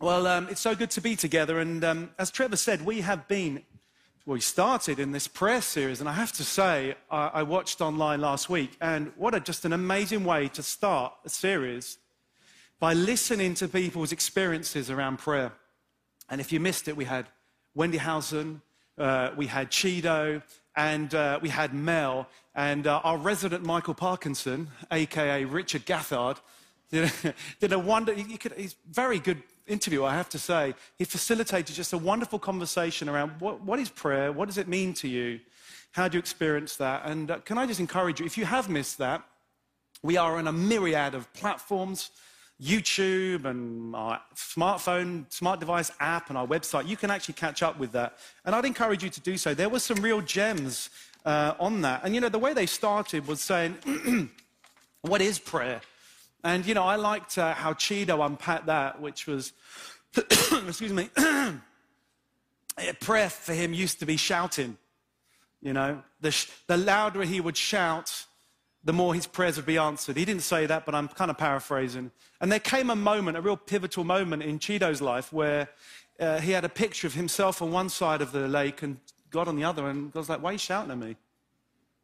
Well, um, it's so good to be together. And um, as Trevor said, we have been, well, we started in this prayer series. And I have to say, I, I watched online last week, and what a, just an amazing way to start a series by listening to people's experiences around prayer. And if you missed it, we had Wendy Housen, uh, we had Cheeto, and uh, we had Mel, and uh, our resident Michael Parkinson, aka Richard Gathard, did a, did a wonder. Could, he's very good interview, I have to say. He facilitated just a wonderful conversation around what, what is prayer? What does it mean to you? How do you experience that? And uh, can I just encourage you, if you have missed that, we are on a myriad of platforms. YouTube and our smartphone, smart device app, and our website. You can actually catch up with that. And I'd encourage you to do so. There were some real gems uh, on that. And you know, the way they started was saying, What is prayer? And, you know, I liked uh, how Cheeto unpacked that, which was, excuse me, prayer for him used to be shouting. You know, the, sh- the louder he would shout, the more his prayers would be answered. He didn't say that, but I'm kind of paraphrasing. And there came a moment, a real pivotal moment in Cheeto's life where uh, he had a picture of himself on one side of the lake and God on the other. And God's like, why are you shouting at me?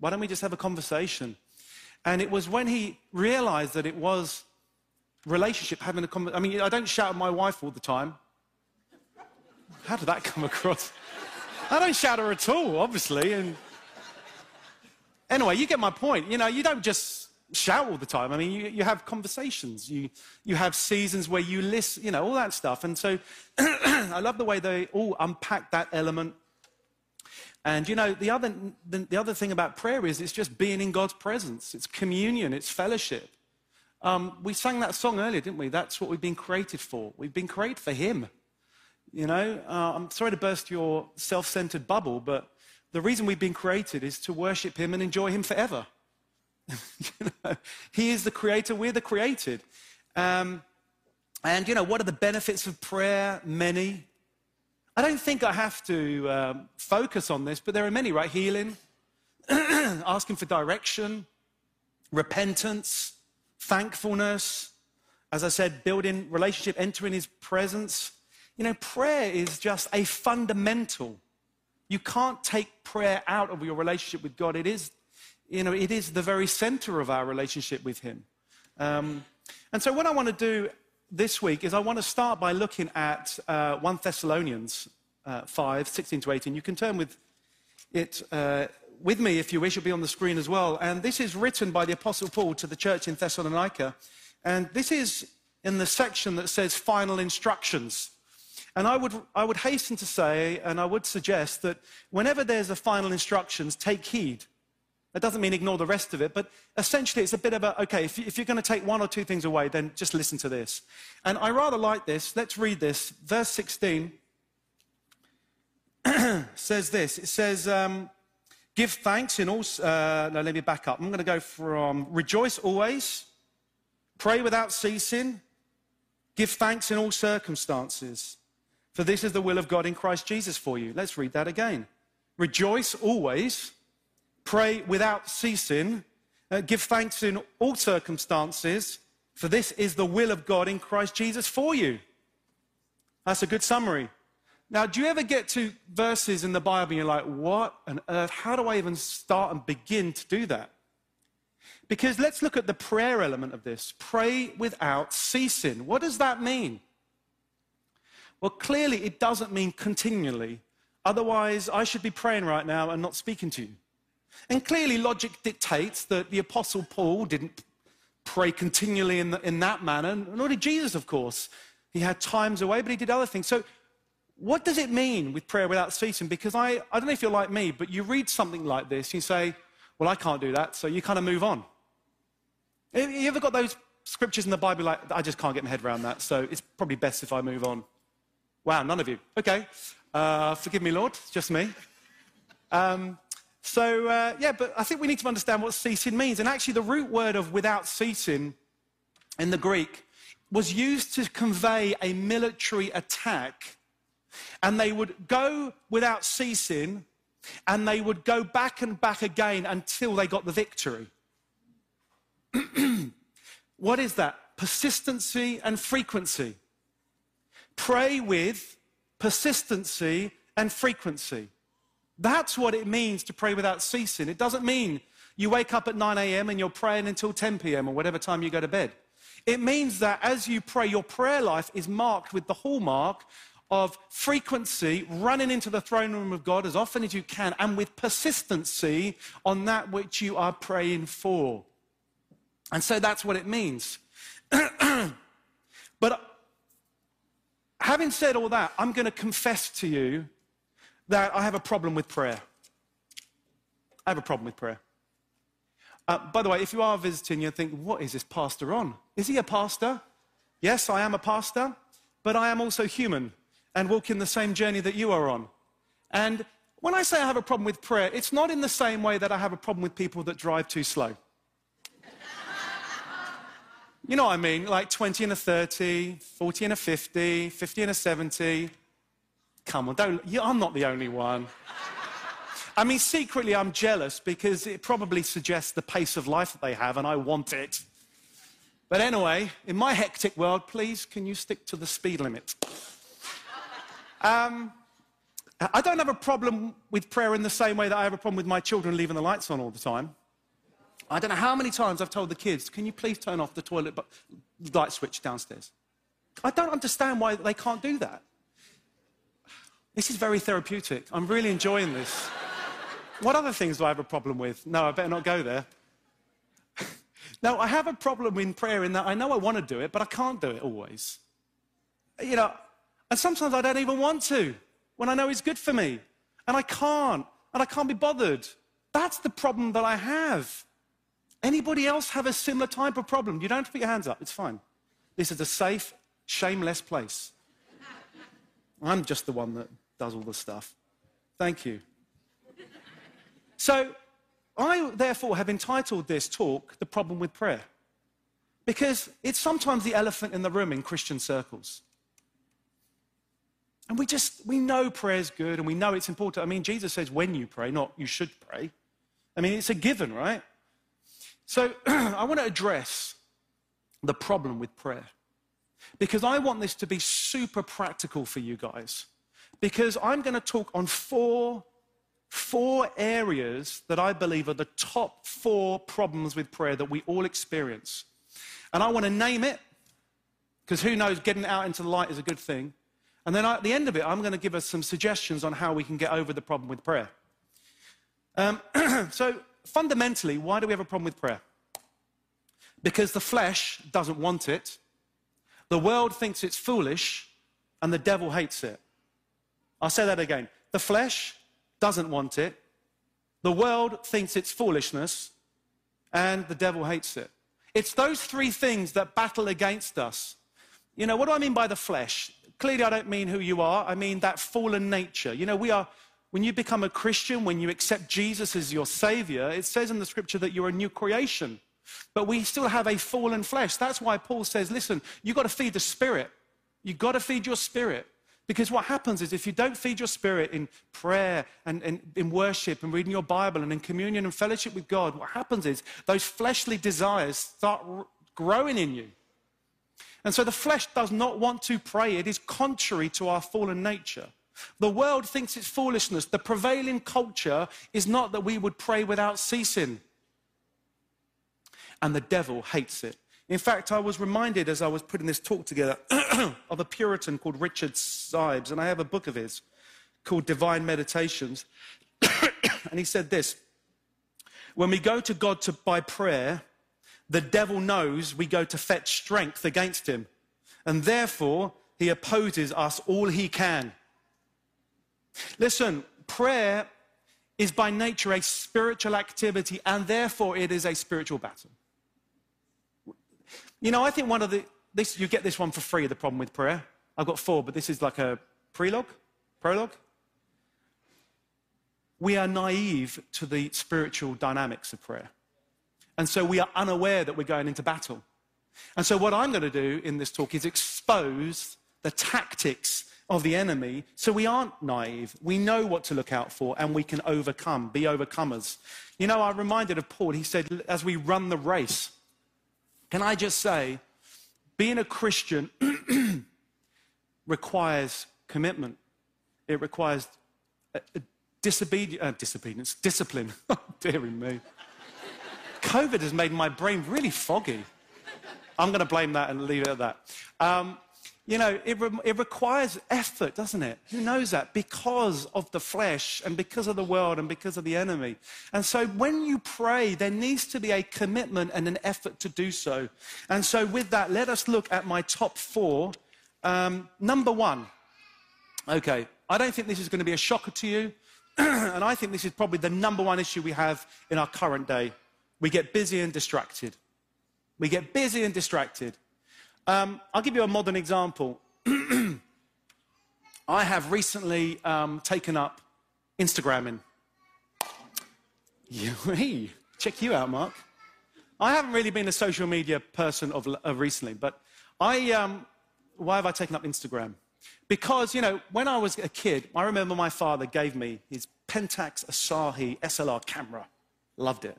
Why don't we just have a conversation? And it was when he realized that it was relationship, having a conversation. I mean, I don't shout at my wife all the time. How did that come across? I don't shout at her at all, obviously. And anyway, you get my point. You know, you don't just shout all the time. I mean, you, you have conversations. You, you have seasons where you listen, you know, all that stuff. And so I love the way they all unpack that element and you know, the other, the, the, other thing about prayer is it's just being in God's presence, it's communion, it's fellowship. Um, we sang that song earlier, didn't we? That's what we've been created for. We've been created for Him. You know, uh, I'm sorry to burst your self centered bubble, but the reason we've been created is to worship Him and enjoy Him forever. you know, he is the creator, we're the created. Um, and, you know, what are the benefits of prayer? Many. I don't think I have to um, focus on this, but there are many, right? Healing, asking for direction, repentance, thankfulness. As I said, building relationship, entering his presence. You know, prayer is just a fundamental. You can't take prayer out of your relationship with God. It is, you know, it is the very center of our relationship with him. Um, and so, what I want to do this week is I want to start by looking at uh, 1 Thessalonians uh, 5, 16 to 18. You can turn with it uh, with me if you wish. It'll be on the screen as well. And this is written by the Apostle Paul to the church in Thessalonica. And this is in the section that says final instructions. And I would, I would hasten to say, and I would suggest that whenever there's a final instructions, take heed that doesn't mean ignore the rest of it, but essentially it's a bit of a, okay, if, if you're going to take one or two things away, then just listen to this. And I rather like this. Let's read this. Verse 16 says this it says, um, give thanks in all. Uh, no, let me back up. I'm going to go from rejoice always, pray without ceasing, give thanks in all circumstances. For this is the will of God in Christ Jesus for you. Let's read that again. Rejoice always Pray without ceasing. Uh, give thanks in all circumstances, for this is the will of God in Christ Jesus for you. That's a good summary. Now, do you ever get to verses in the Bible and you're like, what on earth? How do I even start and begin to do that? Because let's look at the prayer element of this. Pray without ceasing. What does that mean? Well, clearly, it doesn't mean continually. Otherwise, I should be praying right now and not speaking to you. And clearly, logic dictates that the Apostle Paul didn't pray continually in, the, in that manner, nor did Jesus, of course. He had times away, but he did other things. So, what does it mean with prayer without ceasing? Because I, I don't know if you're like me, but you read something like this, you say, Well, I can't do that, so you kind of move on. Have you ever got those scriptures in the Bible like, I just can't get my head around that, so it's probably best if I move on? Wow, none of you. Okay. Uh, forgive me, Lord, it's just me. Um, so, uh, yeah, but I think we need to understand what ceasing means. And actually, the root word of without ceasing in the Greek was used to convey a military attack. And they would go without ceasing, and they would go back and back again until they got the victory. what is that? Persistency and frequency. Pray with persistency and frequency. That's what it means to pray without ceasing. It doesn't mean you wake up at 9 a.m. and you're praying until 10 p.m. or whatever time you go to bed. It means that as you pray, your prayer life is marked with the hallmark of frequency, running into the throne room of God as often as you can, and with persistency on that which you are praying for. And so that's what it means. but having said all that, I'm going to confess to you that I have a problem with prayer. I have a problem with prayer. Uh, by the way, if you are visiting, you think, what is this pastor on? Is he a pastor? Yes, I am a pastor, but I am also human and walk in the same journey that you are on. And when I say I have a problem with prayer, it's not in the same way that I have a problem with people that drive too slow. you know what I mean? Like 20 and a 30, 40 and a 50, 50 and a 70. Come on, don't, I'm not the only one. I mean, secretly, I'm jealous because it probably suggests the pace of life that they have, and I want it. But anyway, in my hectic world, please, can you stick to the speed limit? Um, I don't have a problem with prayer in the same way that I have a problem with my children leaving the lights on all the time. I don't know how many times I've told the kids, can you please turn off the toilet light switch downstairs? I don't understand why they can't do that. This is very therapeutic. I'm really enjoying this. What other things do I have a problem with? No, I better not go there. now, I have a problem in prayer in that I know I want to do it, but I can't do it always. You know, and sometimes I don't even want to when I know it's good for me. And I can't, and I can't be bothered. That's the problem that I have. Anybody else have a similar type of problem? You don't have to put your hands up, it's fine. This is a safe, shameless place. I'm just the one that does all the stuff. Thank you. So, I therefore have entitled this talk The Problem with Prayer. Because it's sometimes the elephant in the room in Christian circles. And we just, we know prayer's good and we know it's important. I mean, Jesus says when you pray, not you should pray. I mean, it's a given, right? So I want to address the problem with prayer. Because I want this to be super practical for you guys. Because I'm going to talk on four four areas that I believe are the top four problems with prayer that we all experience. And I want to name it, because who knows, getting out into the light is a good thing. And then at the end of it, I'm going to give us some suggestions on how we can get over the problem with prayer. Um, so, fundamentally, why do we have a problem with prayer? Because the flesh doesn't want it, the world thinks it's foolish, and the devil hates it. I'll say that again. The flesh doesn't want it. The world thinks it's foolishness, and the devil hates it. It's those three things that battle against us. You know, what do I mean by the flesh? Clearly, I don't mean who you are, I mean that fallen nature. You know, we are, when you become a Christian, when you accept Jesus as your Savior, it says in the scripture that you're a new creation. But we still have a fallen flesh. That's why Paul says, listen, you've got to feed the spirit. You've got to feed your spirit. Because what happens is if you don't feed your spirit in prayer and, and, in worship and reading your Bible and in communion and fellowship with God, what happens is those fleshly desires start growing in you. And so the flesh does not want to pray. It is contrary to our fallen nature. The world thinks it's foolishness. The prevailing culture is not that we would pray without ceasing. And the devil hates it. In fact, I was reminded as I was putting this talk together of a Puritan called Richard Sibbes, and I have a book of his called Divine Meditations. and he said this When we go to God to, by prayer, the devil knows we go to fetch strength against him, and therefore he opposes us all he can. Listen, prayer is by nature a spiritual activity, and therefore it is a spiritual battle. You know, I think one of the, this, you get this one for free, the problem with prayer. I've got four, but this is like a prelogue, prologue. We are naive to the spiritual dynamics of prayer. And so we are unaware that we're going into battle. And so, what I'm going to do in this talk is expose the tactics of the enemy so we aren't naive. We know what to look out for and we can overcome, be overcomers. You know, I'm reminded of Paul. He said, as we run the race, can I just say, being a Christian requires commitment. It requires a, a disobedience, uh, disobedience, discipline. Oh, dearie me. COVID has made my brain really foggy. I'm going to blame that and leave it at that. Um, you know, it, re- it requires effort, doesn't it? Who knows that? Because of the flesh and because of the world and because of the enemy. And so when you pray, there needs to be a commitment and an effort to do so. And so with that, let us look at my top four. Um, number one, okay, I don't think this is going to be a shocker to you. and I think this is probably the number one issue we have in our current day. We get busy and distracted. We get busy and distracted. Um, I'll give you a modern example. I have recently um, taken up Instagramming. hey, check you out, Mark. I haven't really been a social media person of, of recently, but I, um, why have I taken up Instagram? Because, you know, when I was a kid, I remember my father gave me his Pentax Asahi SLR camera. Loved it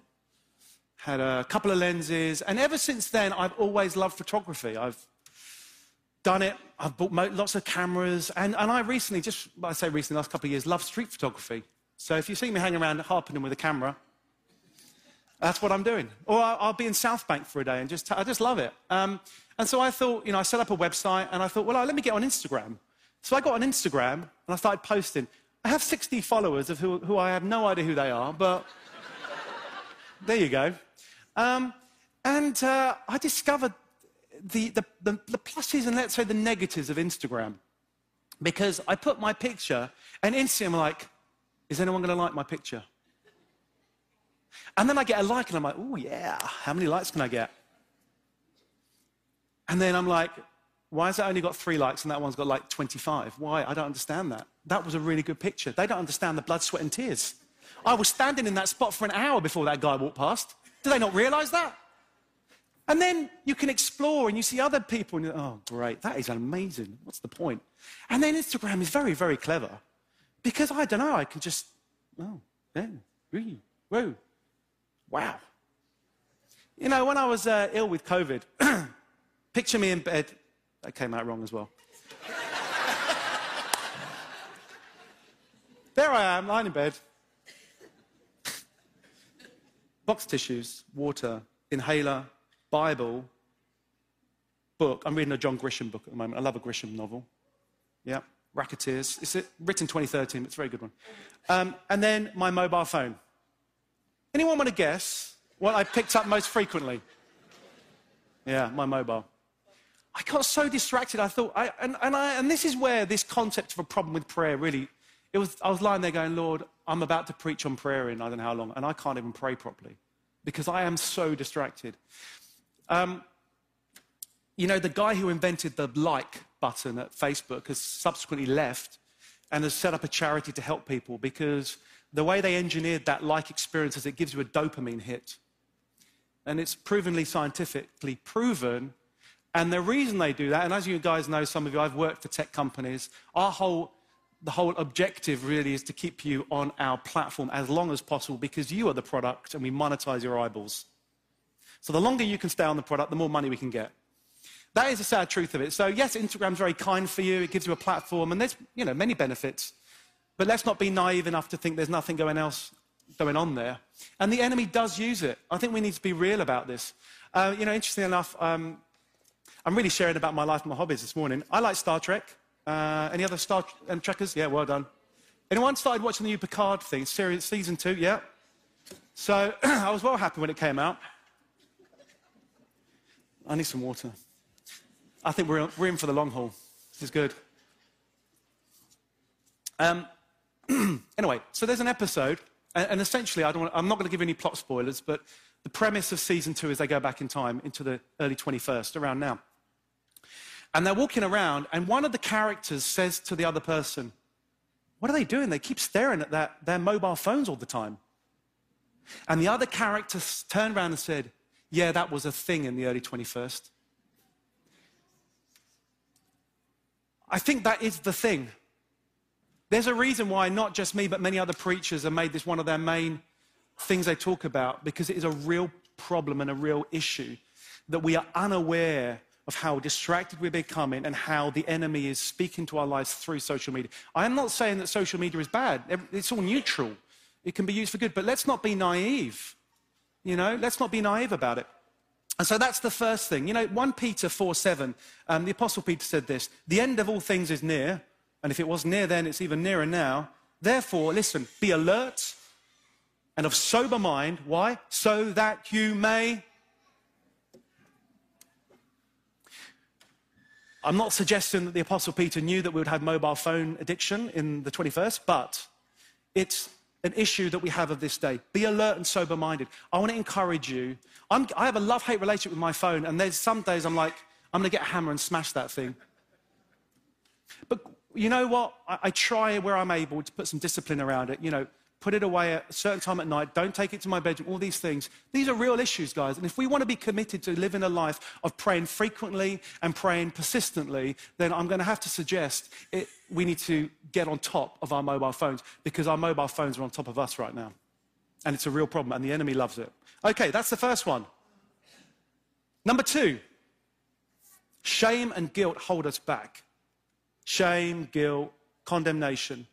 had a couple of lenses, and ever since then, I've always loved photography. I've done it, I've bought lots of cameras, and, and I recently, just I say recently, last couple of years, love street photography. So if you see me hanging around harping with a camera, that's what I'm doing. Or I'll, I'll be in South Bank for a day and just, I just love it. Um, and so I thought, you know, I set up a website and I thought, well, let me get on Instagram. So I got on Instagram and I started posting. I have 60 followers of who, who I have no idea who they are, but there you go. Um, and uh, I discovered the, the, the, the pluses and let's say the negatives of Instagram. Because I put my picture, and instantly I'm like, is anyone going to like my picture? And then I get a like, and I'm like, oh, yeah, how many likes can I get? And then I'm like, why has that only got three likes and that one's got like 25? Why? I don't understand that. That was a really good picture. They don't understand the blood, sweat, and tears. I was standing in that spot for an hour before that guy walked past. Do they not realize that? And then you can explore and you see other people and you're, oh, great, that is amazing. What's the point? And then Instagram is very, very clever because I don't know, I can just, oh, yeah, really, whoa, wow. You know, when I was uh, ill with COVID, picture me in bed. That came out wrong as well. there I am, lying in bed, box tissues, water, inhaler, Bible, book. I'm reading a John Grisham book at the moment. I love a Grisham novel. Yeah, Racketeers. It's written 2013. It's a very good one. Um, and then my mobile phone. Anyone want to guess what I picked up most frequently? Yeah, my mobile. I got so distracted. I thought, I, and, and, I, and this is where this concept of a problem with prayer really, it was, I was lying there going, Lord, I'm about to preach on prayer in I don't know how long, and I can't even pray properly because I am so distracted. Um, you know, the guy who invented the like button at Facebook has subsequently left and has set up a charity to help people because the way they engineered that like experience is it gives you a dopamine hit. And it's provenly scientifically proven. And the reason they do that, and as you guys know, some of you, I've worked for tech companies, our whole the whole objective really is to keep you on our platform as long as possible because you are the product and we monetize your eyeballs. So the longer you can stay on the product, the more money we can get. That is the sad truth of it. So yes, Instagram's very kind for you. It gives you a platform and there's, you know, many benefits. But let's not be naive enough to think there's nothing going else going on there. And the enemy does use it. I think we need to be real about this. Uh, you know, interestingly enough, um, I'm really sharing about my life and my hobbies this morning. I like Star Trek. Uh, any other Star and Trekkers? Yeah, well done. Anyone started watching the new Picard thing, series, season two? Yeah. So I was well happy when it came out. I need some water. I think we're, we're in for the long haul. This is good. Um, anyway, so there's an episode, and, and essentially, I don't want, I'm not going to give any plot spoilers, but the premise of season two is they go back in time into the early 21st, around now. And they're walking around, and one of the characters says to the other person, What are they doing? They keep staring at their mobile phones all the time. And the other character turned around and said, Yeah, that was a thing in the early 21st. I think that is the thing. There's a reason why not just me, but many other preachers have made this one of their main things they talk about because it is a real problem and a real issue that we are unaware of how distracted we're becoming and how the enemy is speaking to our lives through social media. I am not saying that social media is bad, it's all neutral. It can be used for good, but let's not be naive. You know, let's not be naive about it. And so that's the first thing. You know, 1 Peter 4 7, um, the Apostle Peter said this The end of all things is near, and if it was near then, it's even nearer now. Therefore, listen, be alert and of sober mind. Why? So that you may. I'm not suggesting that the Apostle Peter knew that we would have mobile phone addiction in the 21st, but it's an issue that we have of this day. Be alert and sober minded. I want to encourage you. I'm, i have a love hate relationship with my phone, and there's some days I'm like, I'm going to get a hammer and smash that thing. But you know what? I, I try where I'm able to put some discipline around it. You know, put it away at a certain time at night, don't take it to my bedroom, all these things. These are real issues, guys. And if we want to be committed to living a life of praying frequently and praying persistently, then I'm going to have to suggest it, we need to get on top of our mobile phones because our mobile phones are on top of us right now. And it's a real problem, and the enemy loves it. Okay, that's the first one. Number two, shame and guilt hold us back. Shame, guilt, condemnation.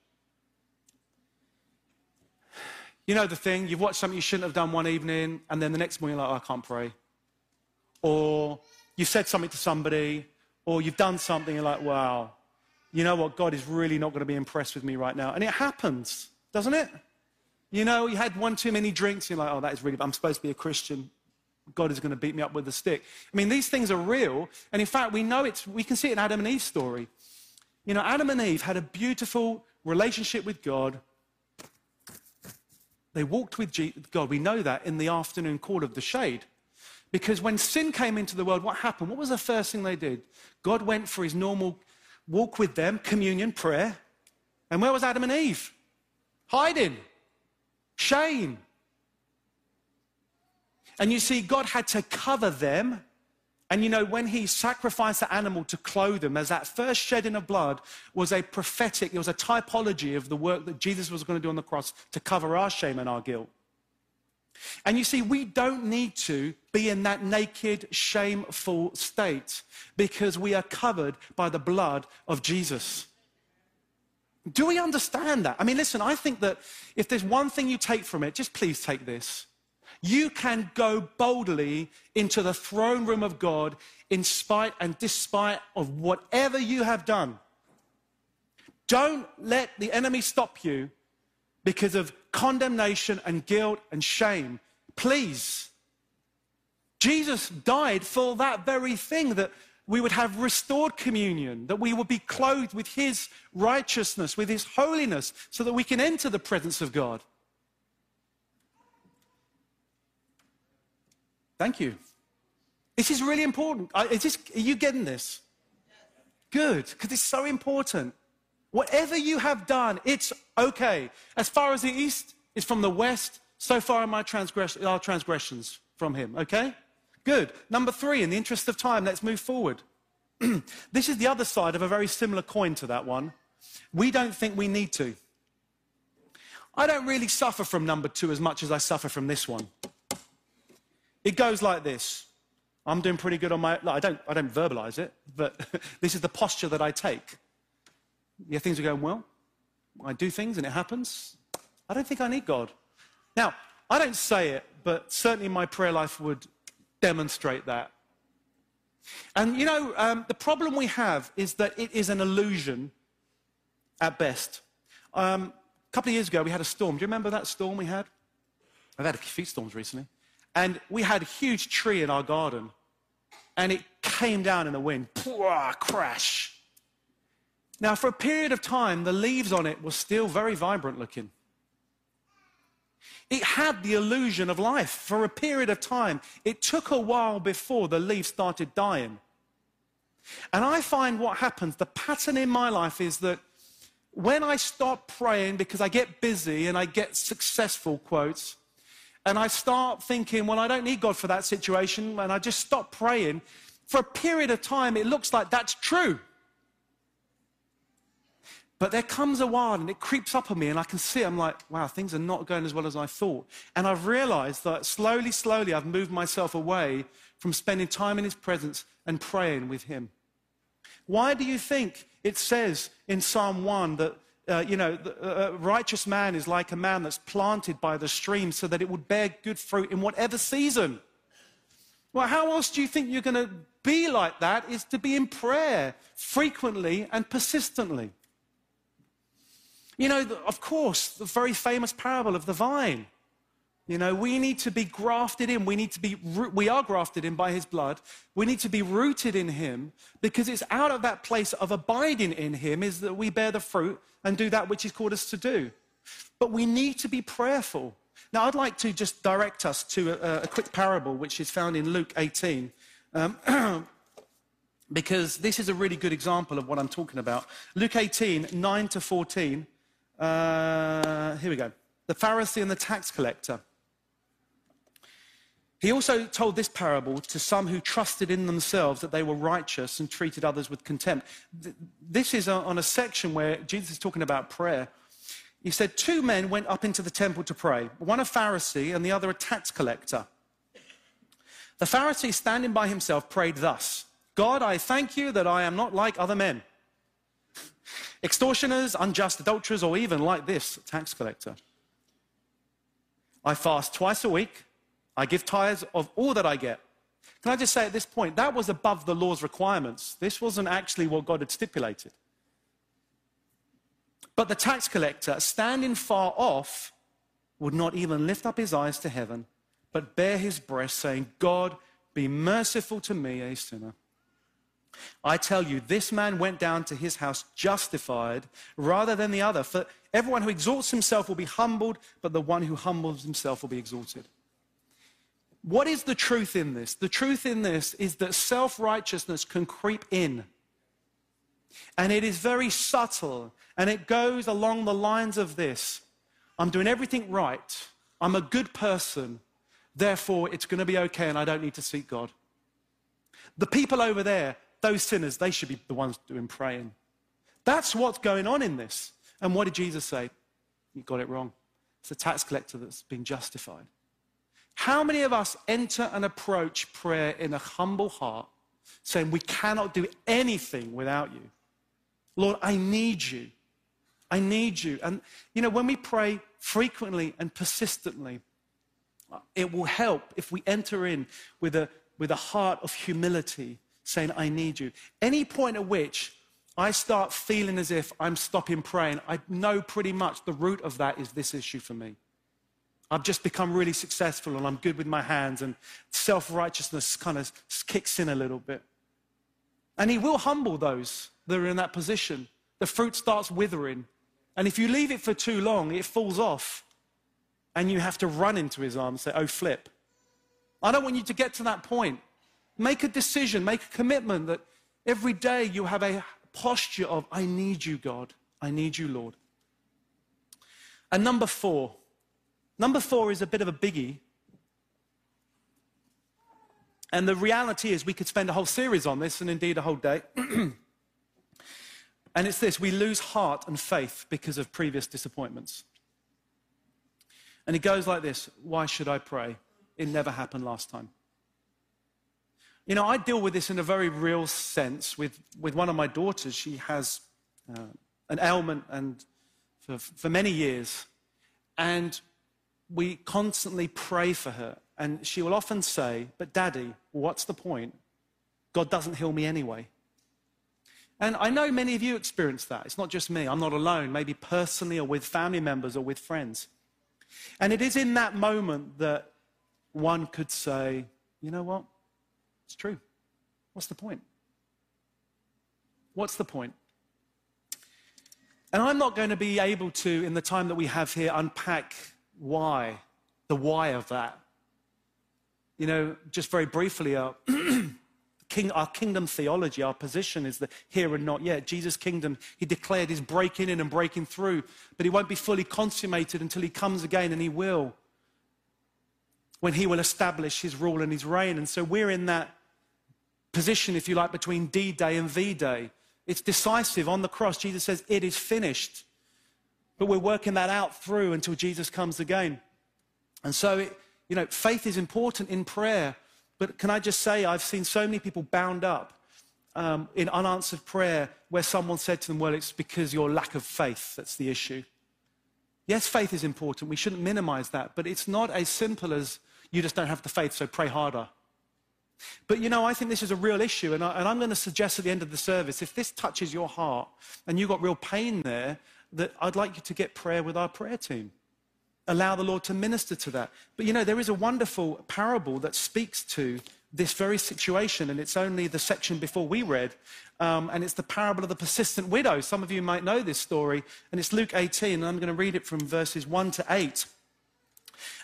You know the thing, you've watched something you shouldn't have done one evening, and then the next morning you're like, oh, I can't pray. Or you've said something to somebody, or you've done something, you're like, wow, you know what, God is really not going to be impressed with me right now. And it happens, doesn't it? You know, you had one too many drinks, you're like, oh, that is really, I'm supposed to be a Christian. God is going to beat me up with a stick. I mean, these things are real. And in fact, we know it's, we can see it in Adam and Eve's story. You know, Adam and Eve had a beautiful relationship with God they walked with God. We know that in the afternoon court of the shade. Because when sin came into the world, what happened? What was the first thing they did? God went for his normal walk with them, communion, prayer. And where was Adam and Eve? Hiding. Shame. And you see, God had to cover them and you know, when he sacrificed the animal to clothe them, as that first shedding of blood was a prophetic, it was a typology of the work that Jesus was going to do on the cross to cover our shame and our guilt. And you see, we don't need to be in that naked, shameful state because we are covered by the blood of Jesus. Do we understand that? I mean, listen, I think that if there's one thing you take from it, just please take this you can go boldly into the throne room of God in spite and despite of whatever you have done. Don't let the enemy stop you because of condemnation and guilt and shame. Please. Jesus died for that very thing that we would have restored communion, that we would be clothed with his righteousness, with his holiness, so that we can enter the presence of God. Thank you. This is really important. Is this, are you getting this? Good, because it's so important. Whatever you have done, it's okay. As far as the east is from the west, so far are my transgress- our transgressions from him, okay? Good. Number three, in the interest of time, let's move forward. this is the other side of a very similar coin to that one. We don't think we need to. I don't really suffer from number two as much as I suffer from this one. It goes like this. I'm doing pretty good on my, I don't, I don't verbalize it, but this is the posture that I take. Yeah, things are going well. I do things and it happens. I don't think I need God. Now, I don't say it, but certainly my prayer life would demonstrate that. And you know, um, the problem we have is that it is an illusion at best. Um, a couple of years ago, we had a storm. Do you remember that storm we had? I've had a few storms recently. And we had a huge tree in our garden, and it came down in the wind. crash. Now, for a period of time, the leaves on it were still very vibrant looking. It had the illusion of life for a period of time. It took a while before the leaves started dying. And I find what happens, the pattern in my life is that when I stop praying because I get busy and I get successful, quotes, and I start thinking, well, I don't need God for that situation, and I just stop praying, for a period of time, it looks like that's true. But there comes a while and it creeps up on me, and I can see, I'm like, wow, things are not going as well as I thought. And I've realized that slowly, slowly, I've moved myself away from spending time in His presence and praying with Him. Why do you think it says in Psalm 1 that, uh, you know, the uh, righteous man is like a man that's planted by the stream so that it would bear good fruit in whatever season? Well, how else do you think you're going to be like that? Is to be in prayer frequently and persistently. You know, of course, the very famous parable of the vine. You know, we need to be grafted in. We need to be, we are grafted in by his blood. We need to be rooted in him because it's out of that place of abiding in him is that we bear the fruit and do that which he's called us to do. But we need to be prayerful. Now, I'd like to just direct us to a, a quick parable which is found in Luke 18. Um, because this is a really good example of what I'm talking about. Luke 18, 9 to 14. Uh, here we go. The Pharisee and the tax collector. He also told this parable to some who trusted in themselves that they were righteous and treated others with contempt. This is on a section where Jesus is talking about prayer. He said, Two men went up into the temple to pray, one a Pharisee and the other a tax collector. The Pharisee, standing by himself, prayed thus God, I thank you that I am not like other men extortioners, unjust adulterers, or even like this tax collector. I fast twice a week. I give tithes of all that I get. Can I just say at this point, that was above the law's requirements. This wasn't actually what God had stipulated. But the tax collector, standing far off, would not even lift up his eyes to heaven, but bare his breast, saying, God, be merciful to me, a sinner. I tell you, this man went down to his house justified rather than the other. For everyone who exalts himself will be humbled, but the one who humbles himself will be exalted. What is the truth in this? The truth in this is that self righteousness can creep in. And it is very subtle. And it goes along the lines of this I'm doing everything right. I'm a good person. Therefore, it's going to be okay and I don't need to seek God. The people over there, those sinners, they should be the ones doing praying. That's what's going on in this. And what did Jesus say? You got it wrong. It's the tax collector that's been justified. How many of us enter and approach prayer in a humble heart, saying, We cannot do anything without you? Lord, I need you. I need you. And, you know, when we pray frequently and persistently, it will help if we enter in with a, with a heart of humility saying, I need you. Any point at which I start feeling as if I'm stopping praying, I know pretty much the root of that is this issue for me. I've just become really successful and I'm good with my hands, and self righteousness kind of kicks in a little bit. And He will humble those that are in that position. The fruit starts withering. And if you leave it for too long, it falls off. And you have to run into His arms and say, Oh, flip. I don't want you to get to that point. Make a decision, make a commitment that every day you have a posture of, I need you, God. I need you, Lord. And number four, number four is a bit of a biggie. And the reality is, we could spend a whole series on this, and indeed a whole day. and it's this we lose heart and faith because of previous disappointments. And it goes like this Why should I pray? It never happened last time. You know, I deal with this in a very real sense with, with one of my daughters. She has uh, an ailment and for, for many years. And we constantly pray for her. And she will often say, But daddy, what's the point? God doesn't heal me anyway. And I know many of you experience that. It's not just me. I'm not alone, maybe personally or with family members or with friends. And it is in that moment that one could say, you know what? It's true. What's the point? What's the point? And I'm not going to be able to, in the time that we have here, unpack why, the why of that. You know, just very briefly, uh, our, king, our kingdom theology, our position is the here and not yet. Jesus' kingdom, he declared, is breaking in and breaking through, but he won't be fully consummated until he comes again, and he will. When he will establish his rule and his reign. And so we're in that position, if you like, between D Day and V Day. It's decisive. On the cross, Jesus says, It is finished. But we're working that out through until Jesus comes again. And so, it, you know, faith is important in prayer. But can I just say, I've seen so many people bound up um, in unanswered prayer where someone said to them, Well, it's because your lack of faith that's the issue. Yes, faith is important. We shouldn't minimize that. But it's not as simple as you just don't have the faith, so pray harder. But you know, I think this is a real issue, and, I, am going to suggest at the end of the service if this touches your heart and you've got real pain there, that I'd like you to get prayer with our prayer team. Allow the Lord to minister to that. But you know, there is a wonderful parable that speaks to this very situation, and it's only the section before we read, um, and it's the parable of the persistent widow. Some of you might know this story, and it's Luke 18, and I'm going to read it from verses 1 to 8.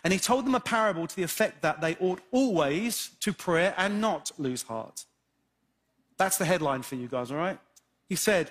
And he told them a parable to the effect that they ought always to pray and not lose heart. That's the headline for you guys, all right? He said,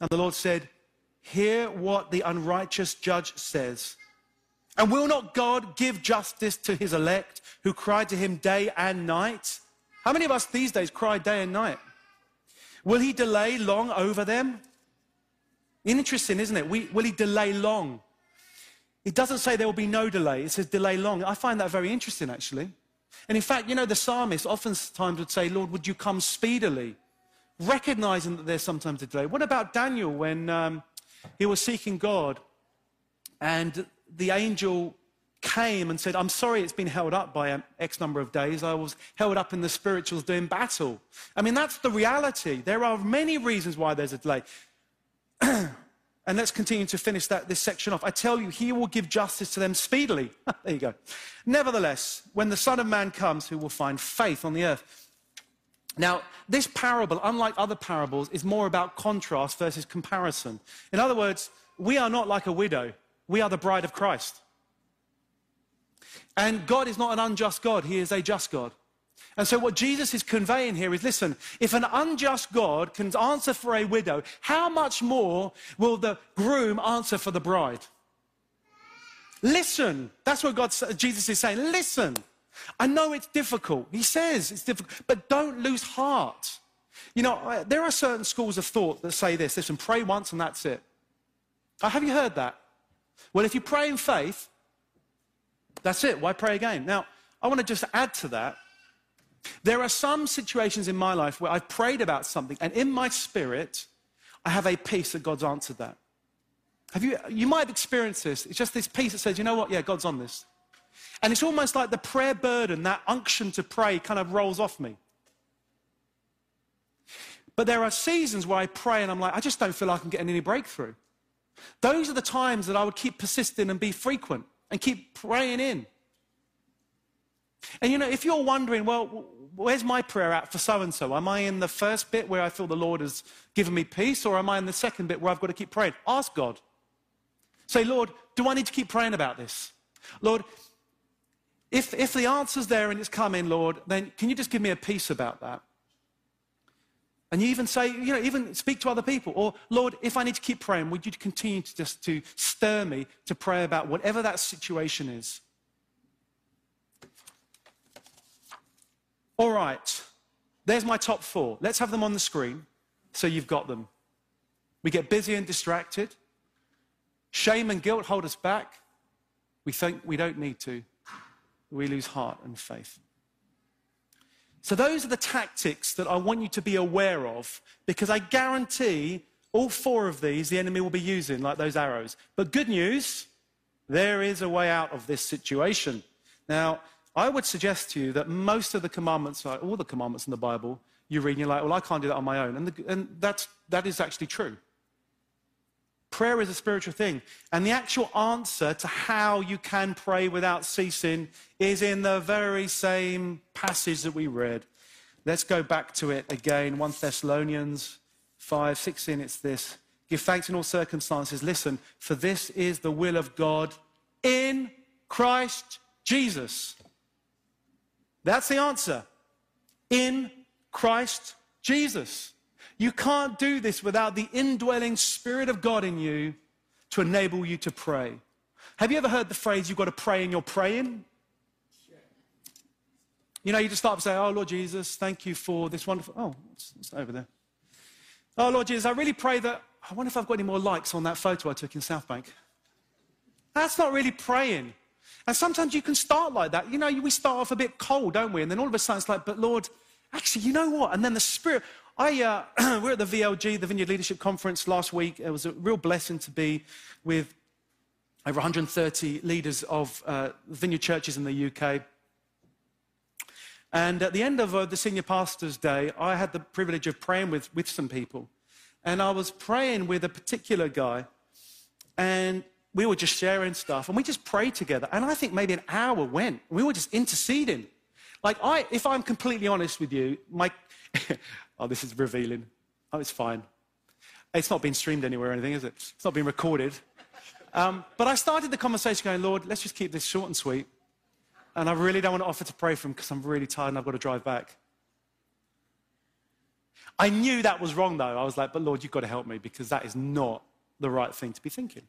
And the Lord said, Hear what the unrighteous judge says. And will not God give justice to his elect who cry to him day and night? How many of us these days cry day and night? Will he delay long over them? Interesting, isn't it? We, will he delay long? It doesn't say there will be no delay, it says delay long. I find that very interesting, actually. And in fact, you know, the psalmist oftentimes would say, Lord, would you come speedily? Recognizing that there's sometimes a delay. What about Daniel when um, he was seeking God and the angel came and said, I'm sorry it's been held up by an X number of days. I was held up in the spirituals doing battle. I mean, that's the reality. There are many reasons why there's a delay. And let's continue to finish that, this section off. I tell you, he will give justice to them speedily. there you go. Nevertheless, when the Son of Man comes, who will find faith on the earth? Now, this parable, unlike other parables, is more about contrast versus comparison. In other words, we are not like a widow, we are the bride of Christ. And God is not an unjust God, He is a just God. And so, what Jesus is conveying here is listen, if an unjust God can answer for a widow, how much more will the groom answer for the bride? Listen. That's what God, Jesus is saying. Listen. I know it's difficult. He says it's difficult, but don't lose heart. You know, there are certain schools of thought that say this listen, pray once and that's it. Uh, have you heard that? Well, if you pray in faith, that's it. Why pray again? Now, I want to just add to that there are some situations in my life where I've prayed about something, and in my spirit, I have a peace that God's answered that. Have you, you might have experienced this. It's just this peace that says, you know what? Yeah, God's on this. And it's almost like the prayer burden, that unction to pray, kind of rolls off me. But there are seasons where I pray and I'm like, I just don't feel like I'm getting any breakthrough. Those are the times that I would keep persisting and be frequent and keep praying in. And you know, if you're wondering, well, where's my prayer at for so and so? Am I in the first bit where I feel the Lord has given me peace, or am I in the second bit where I've got to keep praying? Ask God. Say, Lord, do I need to keep praying about this? Lord, if, if the answer's there and it's coming, Lord, then can you just give me a peace about that? And you even say, you know, even speak to other people. Or, Lord, if I need to keep praying, would you continue to just to stir me to pray about whatever that situation is? All right, there's my top four. Let's have them on the screen so you've got them. We get busy and distracted. Shame and guilt hold us back. We think we don't need to. We lose heart and faith. So, those are the tactics that I want you to be aware of because I guarantee all four of these the enemy will be using, like those arrows. But good news, there is a way out of this situation. Now, I would suggest to you that most of the commandments, all the commandments in the Bible, you read and you're like, well, I can't do that on my own. And, the, and that's, that is actually true. Prayer is a spiritual thing. And the actual answer to how you can pray without ceasing is in the very same passage that we read. Let's go back to it again 1 Thessalonians 5, 16, it's this. Give thanks in all circumstances. Listen, for this is the will of God in Christ Jesus. That's the answer. In Christ Jesus. You can't do this without the indwelling Spirit of God in you to enable you to pray. Have you ever heard the phrase, you've got to pray and you're praying? You know, you just start to say, Oh, Lord Jesus, thank you for this wonderful. Oh, it's, it's over there. Oh, Lord Jesus, I really pray that. I wonder if I've got any more likes on that photo I took in South Bank. That's not really praying. And sometimes you can start like that. You know, we start off a bit cold, don't we? And then all of a sudden it's like, but Lord, actually, you know what? And then the Spirit. I, uh, we're at the VLC, the Vineyard Leadership Conference last week. It was a real blessing to be with over 130 leaders of uh, vineyard churches in the UK. And at the end of uh, the senior pastor's day, I had the privilege of praying with, with some people. And I was praying with a particular guy. And we were just sharing stuff and we just prayed together. And I think maybe an hour went. We were just interceding. Like, I, if I'm completely honest with you, my, oh, this is revealing. Oh, it's fine. It's not been streamed anywhere or anything, is it? It's not been recorded. Um, but I started the conversation going, Lord, let's just keep this short and sweet. And I really don't want to offer to pray for him because I'm really tired and I've got to drive back. I knew that was wrong, though. I was like, but Lord, you've got to help me because that is not the right thing to be thinking.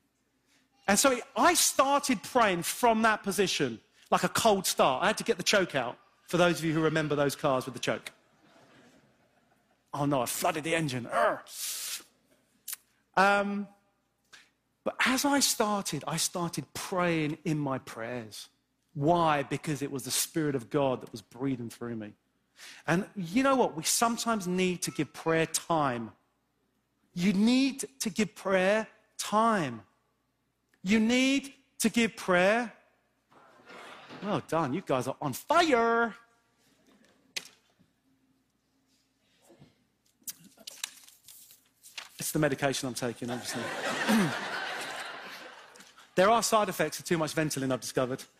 And so I started praying from that position, like a cold start. I had to get the choke out, for those of you who remember those cars with the choke. Oh no, I flooded the engine. Um, but as I started, I started praying in my prayers. Why? Because it was the Spirit of God that was breathing through me. And you know what? We sometimes need to give prayer time. You need to give prayer time. You need to give prayer. Well done. You guys are on fire. It's the medication I'm taking, obviously. there are side effects of too much Ventolin, I've discovered.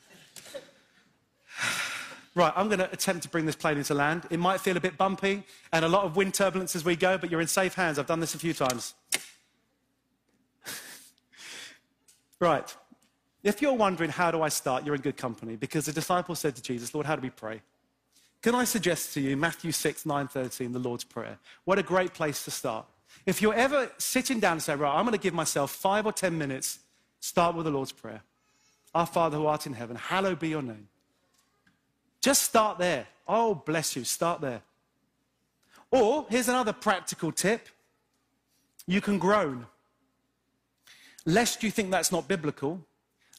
Right, I'm going to attempt to bring this plane into land. It might feel a bit bumpy and a lot of wind turbulence as we go, but you're in safe hands. I've done this a few times. right. If you're wondering, how do I start? You're in good company because the disciples said to Jesus, Lord, how do we pray? Can I suggest to you Matthew 6, 9, 13, the Lord's Prayer? What a great place to start. If you're ever sitting down and say, right, I'm going to give myself five or 10 minutes, start with the Lord's Prayer. Our Father who art in heaven, hallowed be your name. Just start there. Oh, bless you. Start there. Or here's another practical tip you can groan. Lest you think that's not biblical,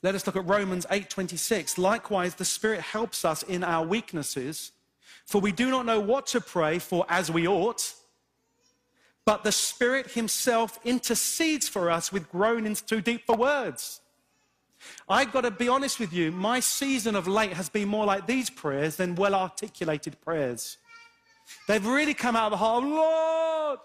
let us look at Romans 8:26. Likewise, the Spirit helps us in our weaknesses, for we do not know what to pray for as we ought, but the Spirit Himself intercedes for us with groanings too deep for words. I've got to be honest with you, my season of late has been more like these prayers than well articulated prayers. They've really come out of the heart of Lord.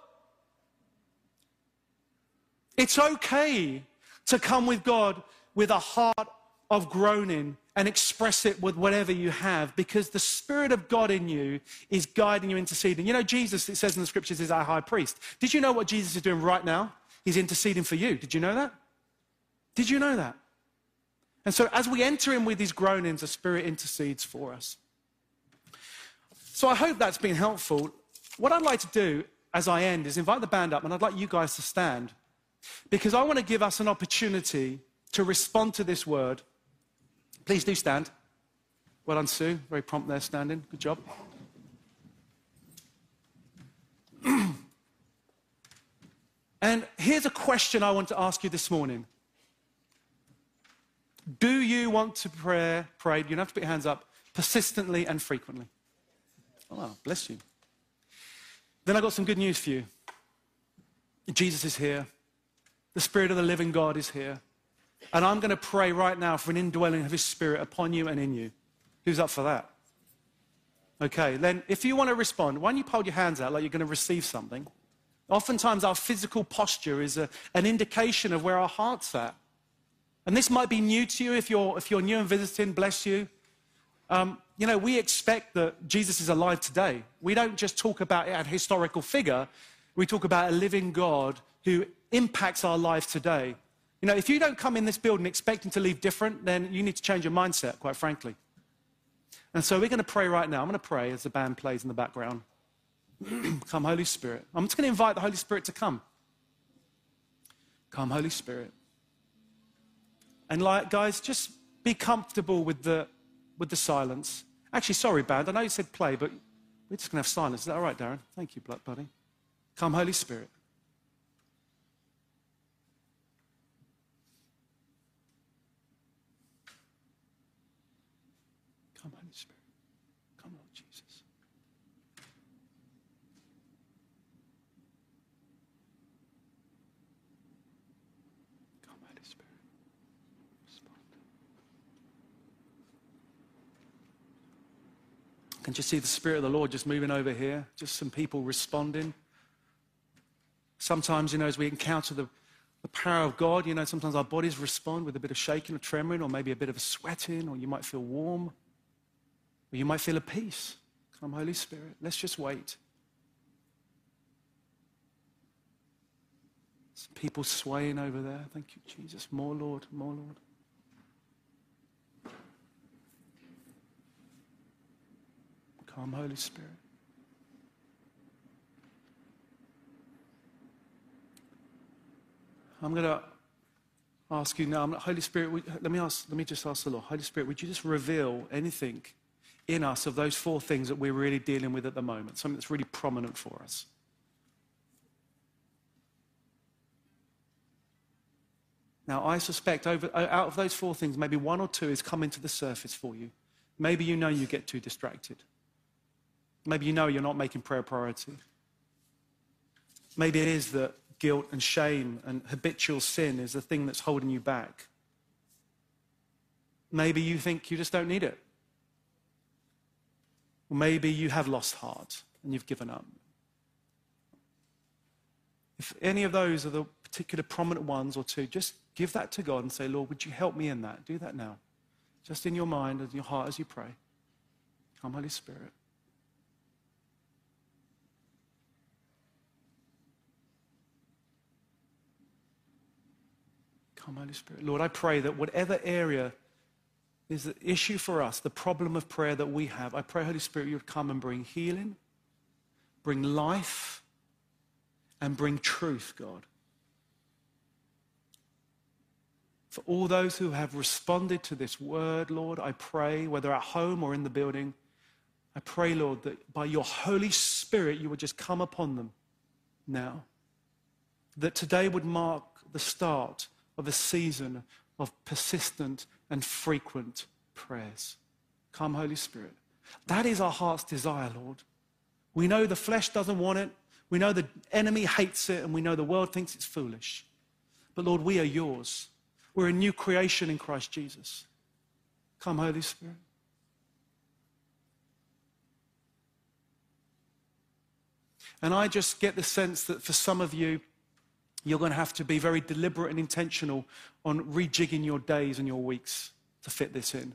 It's okay to come with God with a heart of groaning and express it with whatever you have because the Spirit of God in you is guiding you, interceding. You know, Jesus, it says in the scriptures, is our high priest. Did you know what Jesus is doing right now? He's interceding for you. Did you know that? Did you know that? And so as we enter in with these groanings, the Spirit intercedes for us. So I hope that's been helpful. What I'd like to do as I end is invite the band up, and I'd like you guys to stand because I want to give us an opportunity to respond to this word. Please do stand. Well done, Sue. Very prompt there, standing. Good job. and here's a question I want to ask you this morning. Do you want to pray, pray, you don't have to put your hands up, persistently and frequently? Oh, bless you. Then I got some good news for you. Jesus is here. The Spirit of the living God is here. And I'm going to pray right now for an indwelling of His Spirit upon you and in you. Who's up for that? Okay, then if you want to respond, why don't you hold your hands out like you're going to receive something? Oftentimes, our physical posture is a, an indication of where our heart's at. And this might be new to you if you're, if you're new and visiting, bless you. Um, you know, we expect that Jesus is alive today. We don't just talk about it a historical figure. We talk about a living God who impacts our lives today. You know, if you don't come in this building expecting to leave different, then you need to change your mindset, quite frankly. And so we're going to pray right now. I'm going to pray as the band plays in the background. come, Holy Spirit. I'm just going to invite the Holy Spirit to come. Come, Holy Spirit. And like, guys, just be comfortable with the, with the silence. Actually, sorry, band. I know you said play, but we're just going to have silence. Is that all right, Darren? Thank you, buddy. Come, Holy Spirit. Come, Holy Spirit. Come, Lord Jesus. Come, Holy Spirit. Respond. I can just see the Spirit of the Lord just moving over here, just some people responding. Sometimes, you know, as we encounter the, the power of God, you know, sometimes our bodies respond with a bit of shaking or trembling or maybe a bit of a sweating, or you might feel warm, or you might feel a peace. Come, Holy Spirit, let's just wait. Some people swaying over there. Thank you, Jesus. More, Lord, more, Lord. Come, Holy Spirit. I'm going to ask you now, Holy Spirit, let me ask, let me just ask the Lord, Holy Spirit, would you just reveal anything in us of those four things that we're really dealing with at the moment, something that's really prominent for us? Now, I suspect over, out of those four things, maybe one or two is coming to the surface for you. Maybe you know you get too distracted. Maybe you know you're not making prayer a priority. Maybe it is that guilt and shame and habitual sin is the thing that's holding you back. Maybe you think you just don't need it. Or maybe you have lost heart and you've given up. If any of those are the particular prominent ones or two, just give that to God and say, Lord, would you help me in that? Do that now. Just in your mind and your heart as you pray. Come, Holy Spirit. Come, Holy Spirit. Lord, I pray that whatever area is the issue for us, the problem of prayer that we have, I pray, Holy Spirit, you would come and bring healing, bring life, and bring truth, God. For all those who have responded to this word, Lord, I pray, whether at home or in the building, I pray, Lord, that by your Holy Spirit you would just come upon them now. That today would mark the start of a season of persistent and frequent prayers. Come, Holy Spirit. That is our heart's desire, Lord. We know the flesh doesn't want it. We know the enemy hates it, and we know the world thinks it's foolish. But Lord, we are yours. We're a new creation in Christ Jesus. Come, Holy Spirit. And I just get the sense that for some of you, you're going to have to be very deliberate and intentional on rejigging your days and your weeks to fit this in.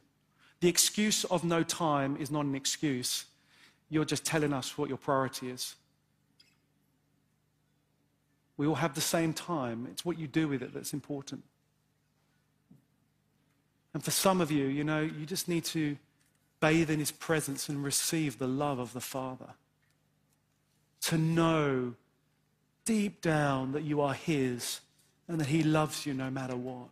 The excuse of no time is not an excuse. You're just telling us what your priority is. We all have the same time. It's what you do with it that's important. And for some of you, you know, you just need to bathe in his presence and receive the love of the Father. To know deep down that you are His and that He loves you no matter what.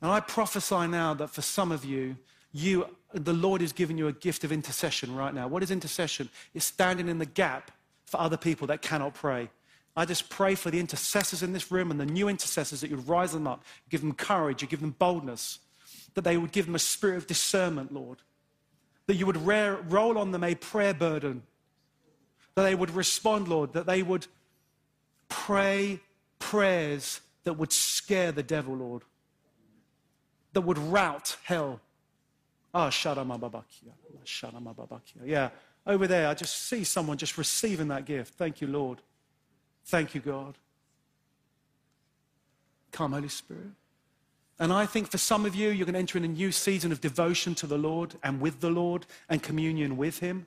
And I prophesy now that for some of you, you, the Lord is giving you a gift of intercession right now. What is intercession? It's standing in the gap for other people that cannot pray. I just pray for the intercessors in this room and the new intercessors that you'd rise them up, give them courage, you give them boldness, that they would give them a spirit of discernment, Lord. That you would roll on them a prayer burden that they would respond, Lord, that they would pray prayers that would scare the devil, Lord, that would rout hell. Ah, Sharamababakia. Sharamababakia. Yeah, over there, I just see someone just receiving that gift. Thank you, Lord. Thank you, God. Come, Holy Spirit. And I think for some of you, you're going to enter in a new season of devotion to the Lord and with the Lord and communion with Him.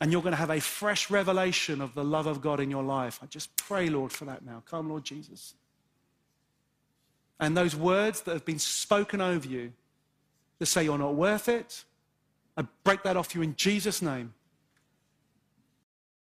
And you're going to have a fresh revelation of the love of God in your life. I just pray, Lord, for that now. Come, Lord Jesus. And those words that have been spoken over you that say you're not worth it, I break that off you in Jesus' name.